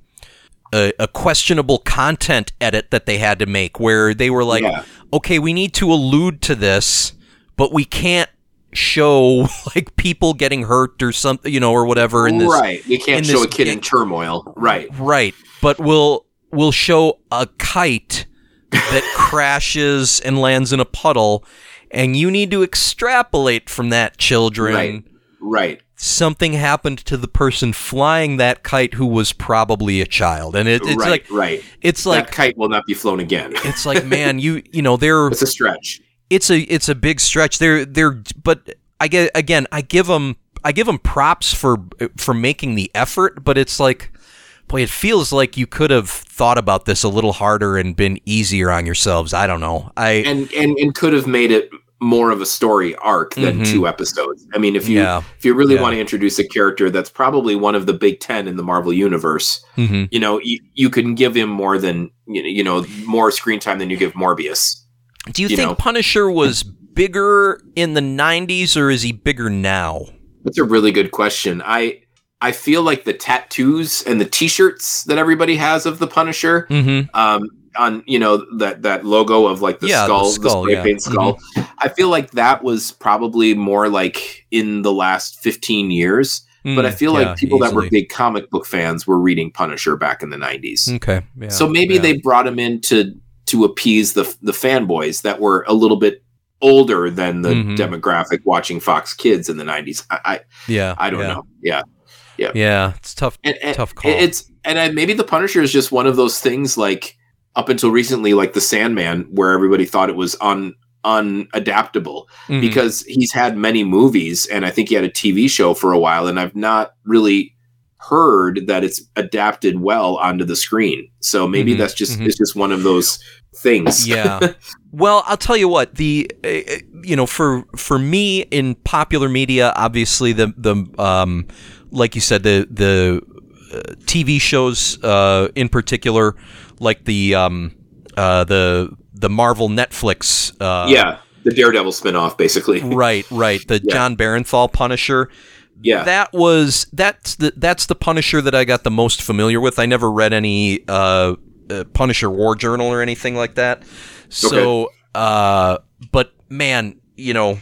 a, a questionable content edit that they had to make where they were like Yeah. okay we need to allude to this but we can't show [LAUGHS] like people getting hurt or something you know or whatever in this right. We can't show a kid in turmoil. Right. Right, but we'll we'll show a kite that [LAUGHS] crashes and lands in a puddle, and you need to extrapolate from that, children. Right. Right. Something happened to the person flying that kite who was probably a child, and it, it's right. like right. it's like that kite will not be flown again. [LAUGHS] it's like man, you you know there It's a stretch. it's a it's a big stretch. They're they're but I get again I give them I give them props for for making the effort, but it's like boy, it feels like you could have thought about this a little harder and been easier on yourselves. I don't know. I and and and could have made it more of a story arc than Mhm. two episodes. I mean, if you yeah. if you really Yeah. want to introduce a character that's probably one of the big ten in the Marvel universe, hmm you know, you, you can give him more than you know, you know more screen time than you give Morbius. Do you, you think know. Punisher was bigger in the '90s or is he bigger now? That's a really good question. I I feel like the tattoos and the T-shirts that everybody has of the Punisher, Mm-hmm. um, on you know that that logo of like the Yeah, the skull, the, spray yeah. paint skull. I feel like that was probably more like in the last fifteen years. But I feel like people that were big comic book fans were reading Punisher back in the nineties. okay. Yeah, so maybe yeah. they brought him in to to appease the the fanboys that were a little bit older than the Mhm. demographic watching Fox Kids in the nineties. I I, yeah I don't know. yeah. Yeah. Yeah, it's tough. And, and Tough call. It's and I, maybe the Punisher is just one of those things like up until recently, like the Sandman, where everybody thought it was un unadaptable Mhm. because he's had many movies and I think he had a TV show for a while, and I've not really heard that it's adapted well onto the screen. So maybe Mhm, that's just mhm. it's just one of those things. yeah. [LAUGHS] Well, I'll tell you what the uh, uh, you know for for me in popular media, obviously the the um like you said the the uh, TV shows uh, in particular, like the um uh the the Marvel Netflix uh, yeah, the Daredevil spinoff, basically. [LAUGHS] right right the Yeah. John Barenthal Punisher Yeah, that was that's the that's the Punisher that I got the most familiar with. I never read any uh, uh, Punisher War Journal or anything like that. So, uh, but man, you know,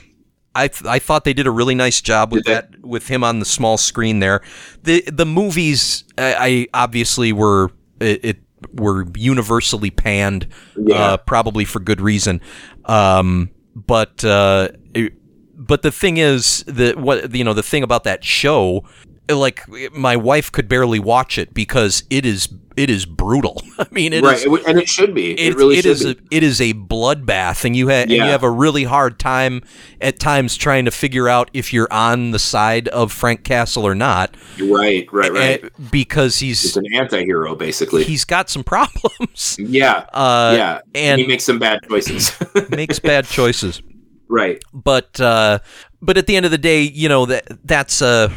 I th- I thought they did a really nice job with that with him on the small screen there. The the movies I, I obviously were it, it were universally panned, Yeah. uh, probably for good reason. Um, but uh, it- but the thing is that what you know the thing about that show like my wife could barely watch it because it is it is brutal [LAUGHS] i mean it is right, it and it should be. It, it, really it should is be. a it is a bloodbath and you ha- and you have a really hard time at times trying to figure out if you're on the side of Frank Castle or not right, right, right. eh, because It's he's an anti-hero, basically. he's got some [LAUGHS] problems yeah, uh yeah, and he makes some bad choices. [LAUGHS] makes bad choices right. but uh, but at the end of the day, you know that that's a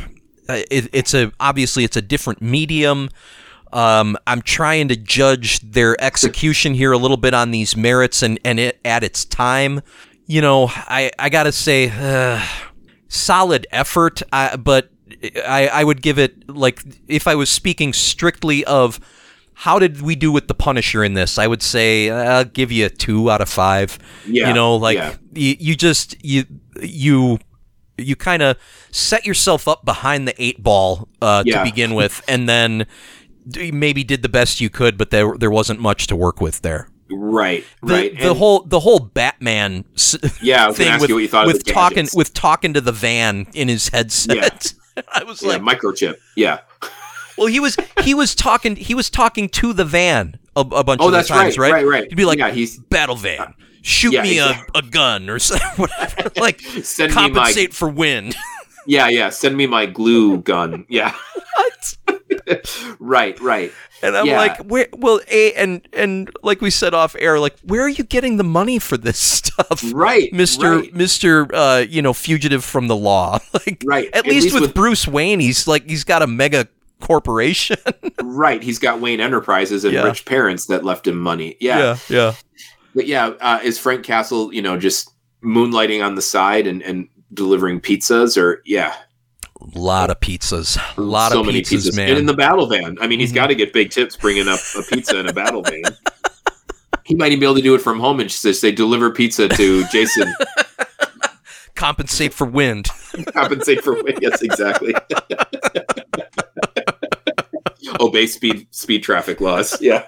it, it's a obviously it's a different medium. Um, I'm trying to judge their execution here a little bit on these merits and and it at its time. You know, I I gotta say, uh, solid effort. I, but I I would give it like if I was speaking strictly of how did we do with the Punisher in this? I would say uh, I'll give you a two out of five. Yeah, you know, like yeah. you, you just you you you kind of set yourself up behind the eight ball uh, Yeah. to begin with, and then maybe did the best you could, but there there wasn't much to work with there. Right, The, right. the And- whole the whole Batman [LAUGHS] Yeah, I was thing ask with, you what you thought of with the talking gadgets. with talking to the van in his headset. Yeah. [LAUGHS] I was yeah, like, microchip. Yeah. well, he was he was talking he was talking to the van a, a bunch Oh, of that's times, right, right? right, right. He'd be like, Yeah, he's- battle van, shoot Yeah, me exactly. a, a gun or something, [LAUGHS] whatever. [LAUGHS] like Send me my- compensate for wind. [LAUGHS] Yeah, yeah. Send me my glue gun. Yeah. right, right. And I'm Yeah. like, where? Well, a and and like we said off air, like where are you getting the money for this stuff, Right, Mister right. Mister? Uh, you know, fugitive from the law. like, Right. At, At least, least with, with- Bruce Wayne, he's like he's got a mega corporation. Right. He's got Wayne Enterprises and Yeah. rich parents that left him money. Yeah. yeah. But yeah, uh, is Frank Castle, you know, just moonlighting on the side and, and delivering pizzas or yeah. A lot of pizzas. A lot so of many pizzas, pizzas. man. And in the battle van. I mean, he's Mhm. got to get big tips bringing up a pizza in a battle van. He might even be able to do it from home and just say, deliver pizza to Jason. [LAUGHS] Compensate for wind. [LAUGHS] compensate for wind. yes exactly [LAUGHS] obey speed speed traffic laws yeah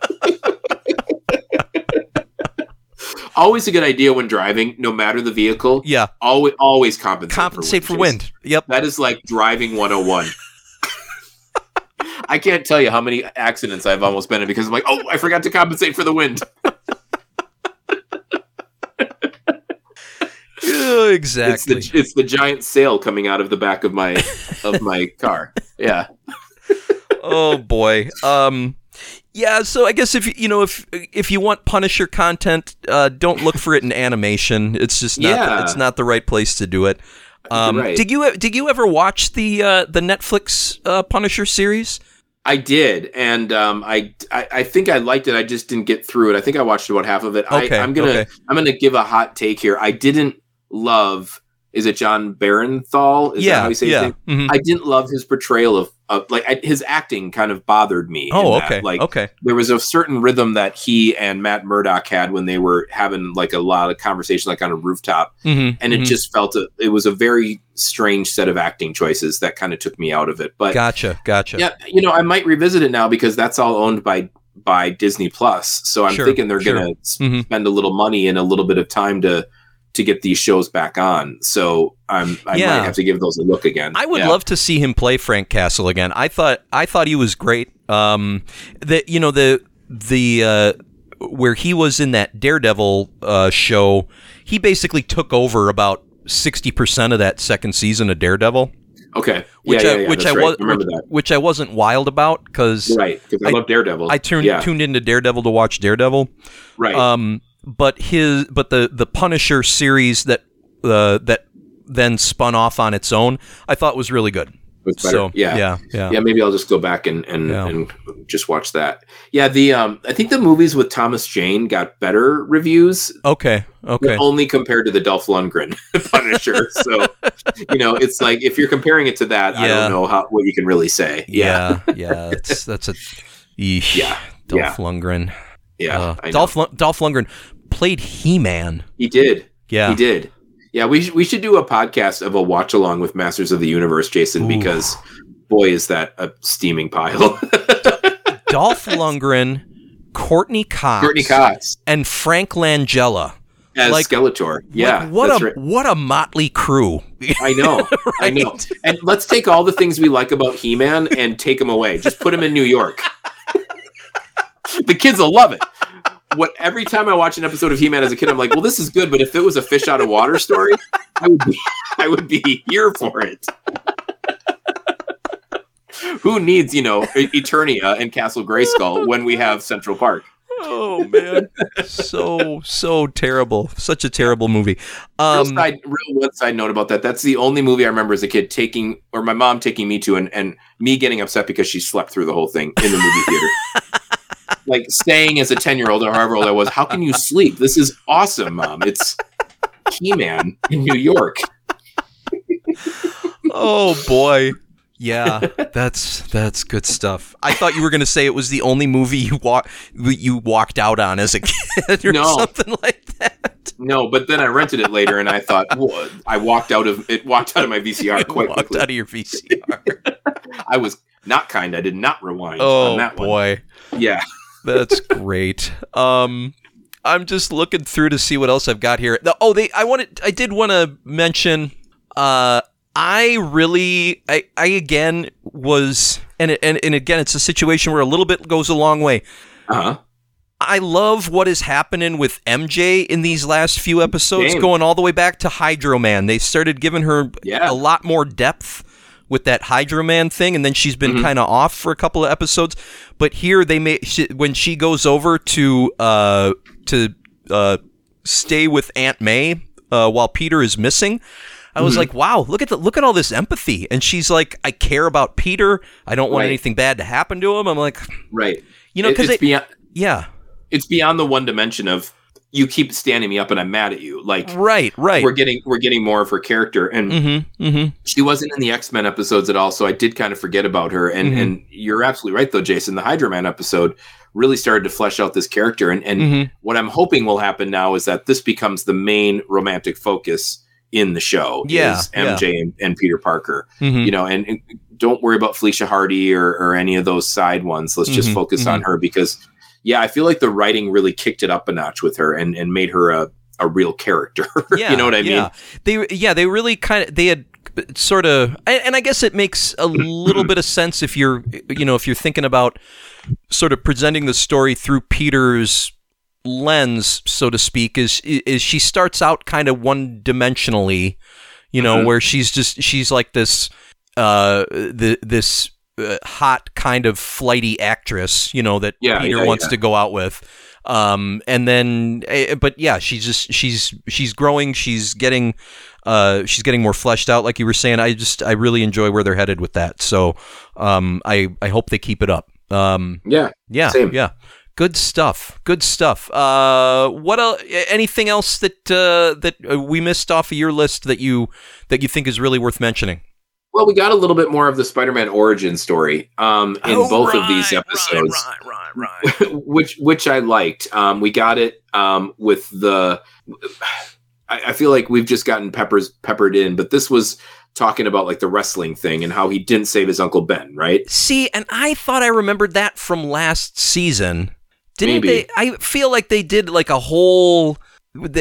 always a good idea when driving no matter the vehicle Yeah. always always compensate Compensate for Jason. wind. Yep. that is like driving 101 i can't tell you how many accidents i've almost been in because i'm like oh i forgot to compensate for the wind [LAUGHS] Yeah, it's exactly. the it's the giant sail coming out of the back of my of my [LAUGHS] car yeah oh boy. Um yeah, so I guess if you- know if if you want Punisher content, uh, don't look for it in animation. It's just not Yeah. it's not the right place to do it. Um, right. Did you did you ever watch the uh, the Netflix uh, Punisher series? I did, and um, I, I I think I liked it. I just didn't get through it. I think I watched about half of it. Okay, I, I'm gonna okay. I'm gonna give a hot take here. I didn't love. Is it John Barenthal? Is that yeah, how you say yeah. mhm. I didn't love his portrayal of, of like I, his acting. Kind of bothered me. Oh, okay, Like okay. there was a certain rhythm that he and Matt Murdock had when they were having like a lot of conversation, like on a rooftop, Mhm, and it mhm. just felt a, it was a very strange set of acting choices that kind of took me out of it. But gotcha, gotcha. yeah, you know, I might revisit it now because that's all owned by by Disney Plus. So I'm Sure, thinking they're sure. going to Mhm. spend a little money and a little bit of time to to get these shows back on. So I'm I Yeah. might have to give those a look again. I would Yeah. love to see him play Frank Castle again. I thought I thought he was great. Um, the you know the the uh, where he was in that Daredevil uh, show, he basically took over about sixty percent of that second season of Daredevil, Okay. which yeah, I yeah, yeah, which I right. was remember which, that. which I wasn't wild about because Right, because I, I- love Daredevil. I tuned yeah, tuned into Daredevil to watch Daredevil. right. Um, but his but the the Punisher series that uh, that then spun off on its own, I thought was really good. was. So yeah. yeah, yeah. yeah, maybe I'll just go back and and, Yeah. and just watch that. Yeah, the um, I think the movies with Thomas Jane got better reviews Okay, okay. only compared to the Dolph Lundgren [LAUGHS] Punisher. so, you know, it's like if you're comparing it to that, I don't know how what you can really say. Yeah, Yeah, yeah, that's that's a Eesh, [LAUGHS] Yeah, Dolph yeah. Lundgren. Yeah. Uh. Dolph Lund- Dolph Lundgren played He Man. he did. Yeah, He did. Yeah, we sh- we should do a podcast of a watch along with Masters of the Universe, Jason, Ooh. because boy, is that a steaming pile. [LAUGHS] Dolph Lundgren, Courteney Cox, Courteney Cox and Frank Langella. as Like- Skeletor. Yeah, Like, what a right. what a motley crew. I know. [LAUGHS] I know. And let's take all the things we like about He Man and take them away. Just put him in New York. [LAUGHS] the kids will love it. What every time I watch an episode of He Man as a kid, I'm like, well, this is good, but if it was a fish out of water story, I would be, I would be here for it. Who needs, you know, Eternia and Castle Grayskull when we have Central Park? Oh man, so so terrible. Such a terrible movie. real, Um, side, real one side note about that. That's the only movie I remember as a kid taking, or my mom taking me to, and, and me getting upset because she slept through the whole thing in the movie theater. [LAUGHS] like saying as a 10 year old or however old I was, how can you sleep? This is awesome, mom. It's He Man in New York. oh boy. Yeah, that's that's good stuff. I thought you were going to say it was the only movie you walk you walked out on as a kid or No. something like that. No, but then I rented it later, and I thought well, I walked out of it. Walked out of my VCR [LAUGHS] quite walked quickly. out of your VCR. [LAUGHS] I was not kind. I did not rewind oh on that one. boy, Yeah. That's great. Um, I'm just looking through to see what else I've got here. Oh, they I wanted I did want to mention. Uh, I really I I again was and and and again it's a situation where a little bit goes a long way. Uh huh. I love what is happening with MJ in these last few episodes, Same. going all the way back to Hydro Man. They started giving her Yeah. a lot more depth with that Hydro Man thing, and then she's been Mm-hmm. kind of off for a couple of episodes. But here they may she, when she goes over to uh, to uh, stay with Aunt May uh, while Peter is missing. I was Mm-hmm. like, "Wow, look at the look at all this empathy." And she's like, "I care about Peter. I don't want Right. anything bad to happen to him." I'm like, Right. you know, It- because beyond yeah, it's beyond the one dimension of you keep standing me up and I'm mad at you. Like right, right. we're getting we're getting more of her character, and Mm-hmm. Mm-hmm. she wasn't in the X Men episodes at all, so I did kind of forget about her. And Mhm. and you're absolutely right though, Jason. The Hydro Man episode really started to flesh out this character, and and Mm-hmm. what I'm hoping will happen now is that this becomes the main romantic focus in the show. Yeah, is MJ and, and Peter Parker. Mm-hmm. You know, and, and don't worry about Felicia Hardy or, or any of those side ones. Let's just Mhm, focus on her because, yeah, I feel like the writing really kicked it up a notch with her and, and made her a, a real character. [LAUGHS] Yeah, you know what I mean? Yeah. They yeah they really kind of they had sort of and I guess it makes a [CLEARS THROAT] little bit of sense if you're you know if you're thinking about sort of presenting the story through Peter's lens so to speak is is she starts out kind of one dimensionally you know Mhm. where she's just she's like this uh the this uh, hot kind of flighty actress you know that Yeah, Peter yeah, wants yeah. to go out with. Um and then eh, but yeah she's just she's she's growing. She's getting uh she's getting more fleshed out like you were saying. I just i really enjoy where they're headed with that. So um i i hope they keep it up. Um Yeah. yeah Same. yeah. Good stuff. Good stuff. Uh what else anything else that uh that uh, we missed off of your list that you that you think is really worth mentioning Well, we got a little bit more of the Spider-Man origin story um, in Oh, both of these episodes, right right right [LAUGHS] which which I liked. Um, we got it um, with the. I, I feel like we've just gotten peppers peppered in, but this was talking about like the wrestling thing and how he didn't save his uncle Ben, right? See, and I thought I remembered that from last season. Didn't Maybe. they? I feel like they did like a whole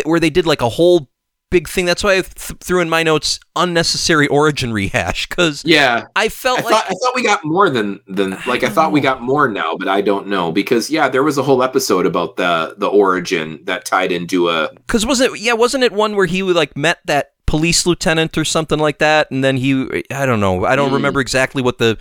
where they did like a whole big thing. That's why I th- threw in my notes unnecessary origin rehash because Yeah, I felt I like thought I thought we got more than than like I thought we got more now, but I don't know because yeah, there was a whole episode about the the origin that tied into a because wasn't it? Yeah, wasn't it one where he like met that police lieutenant or something like that, and then he I don't know. I don't Hmm. remember exactly what the.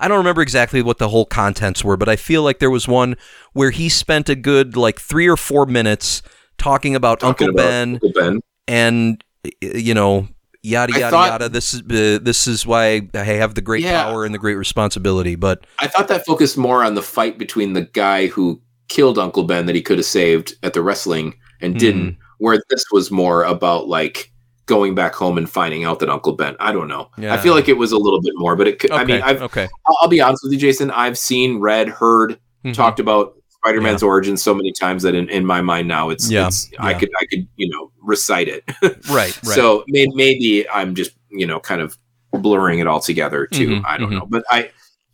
I don't remember exactly what the whole contents were, but I feel like there was one where he spent a good like three or four minutes talking about talking Uncle about Ben Uncle Ben. And you know yada yada thought- yada this is uh, this is why I have the great Yeah. power and the great responsibility but I thought that focused more on the fight between the guy who killed Uncle Ben that he could have saved at the wrestling and Hmm. didn't, where this was more about like going back home and finding out that Uncle Ben. I don't know. Yeah. I feel like it was a little bit more, but it. Could, okay I mean, I've. okay I'll, I'll be honest with you, Jason. I've seen, read, heard, Mhm. talked about Spider-Man's origin so many times that in, in my mind now it's, Yeah, it's I could I could you know recite it. right [LAUGHS] right So may, maybe I'm just you know kind of blurring it all together too. Mhm, I don't mhm. know, but I,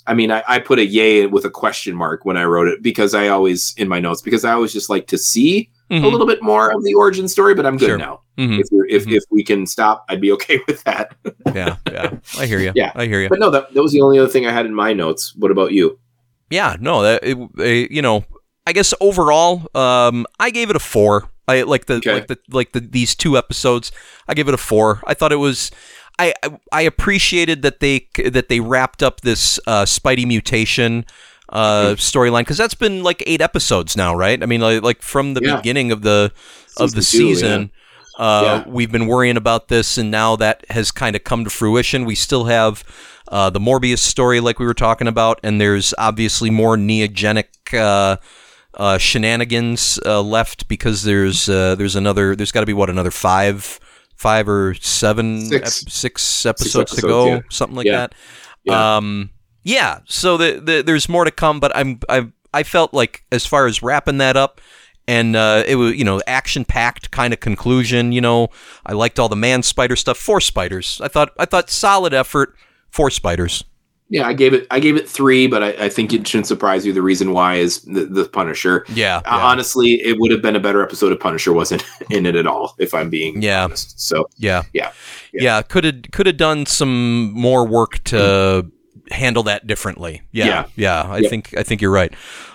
I mean, I, I put a yay with a question mark when I wrote it because I always in my notes because I always just like to see Mhm. a little bit more of the origin story. But I'm good Sure. now. Mhm. If we're, if Mhm. if we can stop, I'd be okay with that. [LAUGHS] yeah yeah I hear you Yeah. I hear you But no, that that was the only other thing I had in my notes. What about you? yeah no that it, it- you know I guess overall um I gave it a four I like the Okay. like the like the these two episodes I gave it a four I thought it was I I- I appreciated that they that they wrapped up this uh, Spidey mutation uh, Mm-hmm. storyline because that's been like eight episodes now, right? I mean, like, like from the Yeah. beginning of the of the Season two, season, uh, Yeah. we've been worrying about this, and now that has kind of come to fruition. We still have uh, the Morbius story, like we were talking about, and there's obviously more neogenic. Uh, shenanigans uh, left because there's uh, there's another there's got to be what another five five or seven Six. ep- six episodes to episodes, go yeah. something like Yeah. that Yeah. Um, yeah. So the, the, there's more to come, but I'm I I felt like as far as wrapping that up. And uh, it was, you know, action-packed kind of conclusion. You know, I liked all the man spider stuff. Four spiders. I thought, I thought, solid effort. Four spiders. Yeah, I gave it I gave it three, but I, I think it shouldn't surprise you. The reason why is the, the Punisher. Yeah, Uh, yeah. honestly, it would have been a better episode if Punisher wasn't [LAUGHS] in it at all. If I'm being Yeah. honest. So Yeah. Yeah. Yeah. Could have could have done some more work to handle that differently. Yeah. Yeah. Yeah. I think I think you're right.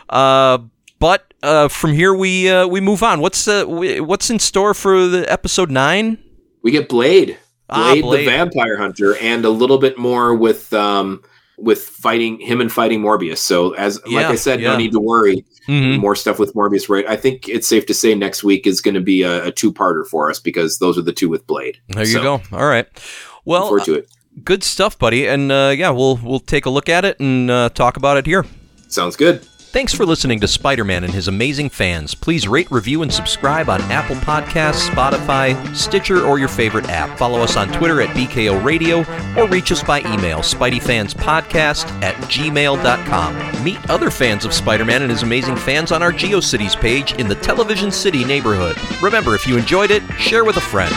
Uh, but uh, from here we uh, we move on. What's uh, what's in store for the episode nine? we get Blade, Ah, Blade, Blade. the vampire hunter, and a little bit more with um with fighting him and fighting Morbius. So as like I said, yeah. no need to worry. Mhm. More stuff with Morbius, right? I think it's safe to say next week is going to be a, a two parter for us because those are the two with Blade. There you go. All right. Well, forward to it. good stuff, buddy. And uh, yeah, we'll we'll take a look at it and uh, talk about it here. Sounds good. Thanks for listening to Spider Man and his amazing fans. Please rate, review, and subscribe on Apple Podcasts, Spotify, Stitcher, or your favorite app. Follow us on Twitter at BKO Radio or reach us by email, SpideyFansPodcast at gmail.com. Meet other fans of Spider Man and his amazing fans on our GeoCities page in the Television City neighborhood. Remember, if you enjoyed it, share with a friend.